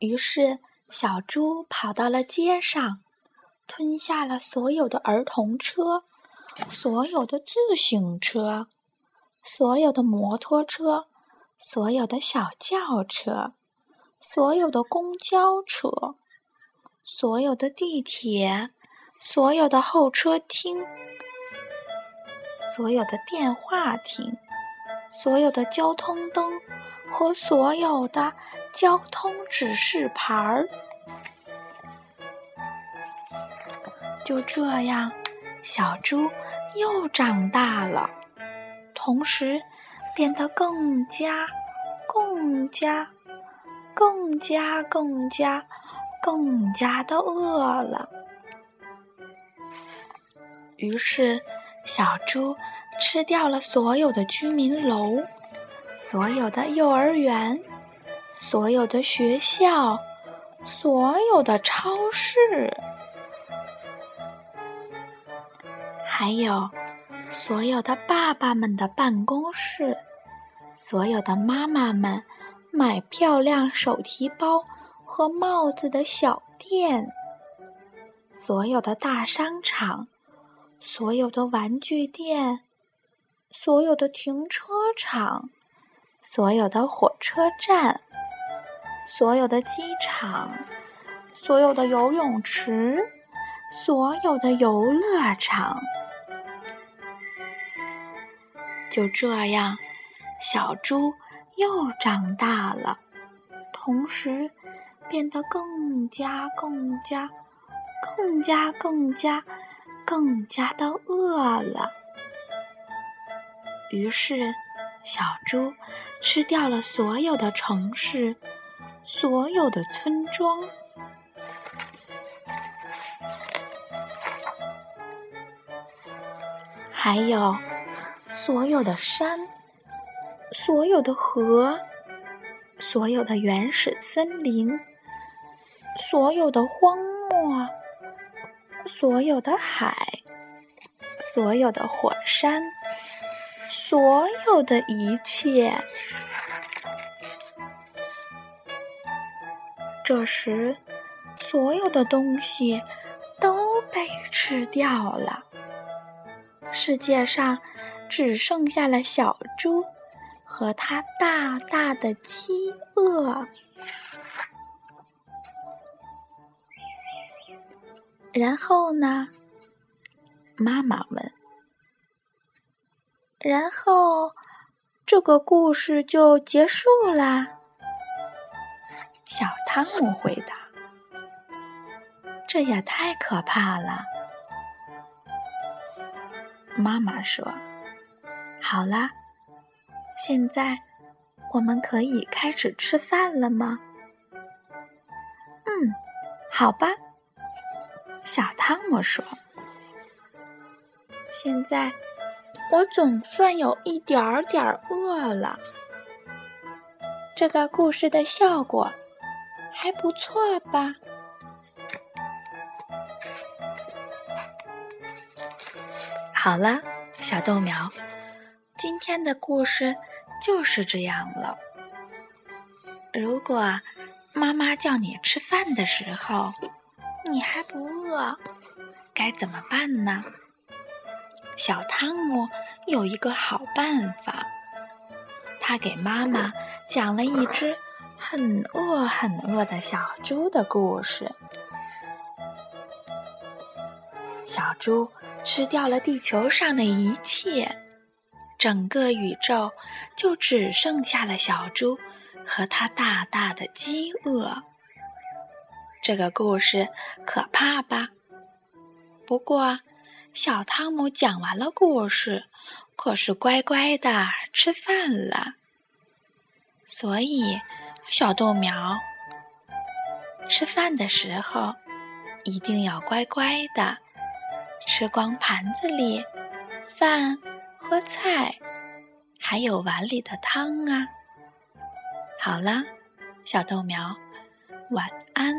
于是，小猪跑到了街上，吞下了所有的儿童车，所有的自行车，所有的摩托车，所有的小轿车，所有的公交车，所有的地铁，所有的候车厅，所有的电话亭，所有的交通灯。和所有的交通指示牌儿，就这样，小猪又长大了，同时变得更加、更加、更加、更加、更加的饿了。于是，小猪吃掉了所有的居民楼。所有的幼儿园，所有的学校，所有的超市，还有所有的爸爸们的办公室，所有的妈妈们买漂亮手提包和帽子的小店，所有的大商场，所有的玩具店，所有的停车场。所有的火车站，所有的机场，所有的游泳池，所有的游乐场，就这样，小猪又长大了，同时变得更加、更加、更加、更加、更加的饿了。于是，小猪。吃掉了所有的城市，所有的村庄，还有所有的山，所有的河，所有的原始森林，所有的荒漠，所有的海，所有的火山。所有的一切。这时，所有的东西都被吃掉了。世界上只剩下了小猪和它大大的饥饿。然后呢？妈妈问。然后，这个故事就结束啦。小汤姆回答：“这也太可怕了。”妈妈说：“好啦，现在我们可以开始吃饭了吗？”“嗯，好吧。”小汤姆说：“现在。”我总算有一点儿点儿饿了。这个故事的效果还不错吧？好了，小豆苗，今天的故事就是这样了。如果妈妈叫你吃饭的时候，你还不饿，该怎么办呢？小汤姆有一个好办法，他给妈妈讲了一只很饿很饿的小猪的故事。小猪吃掉了地球上的一切，整个宇宙就只剩下了小猪和它大大的饥饿。这个故事可怕吧？不过。小汤姆讲完了故事，可是乖乖的吃饭了。所以，小豆苗吃饭的时候一定要乖乖的吃光盘子里饭和菜，还有碗里的汤啊。好了，小豆苗，晚安。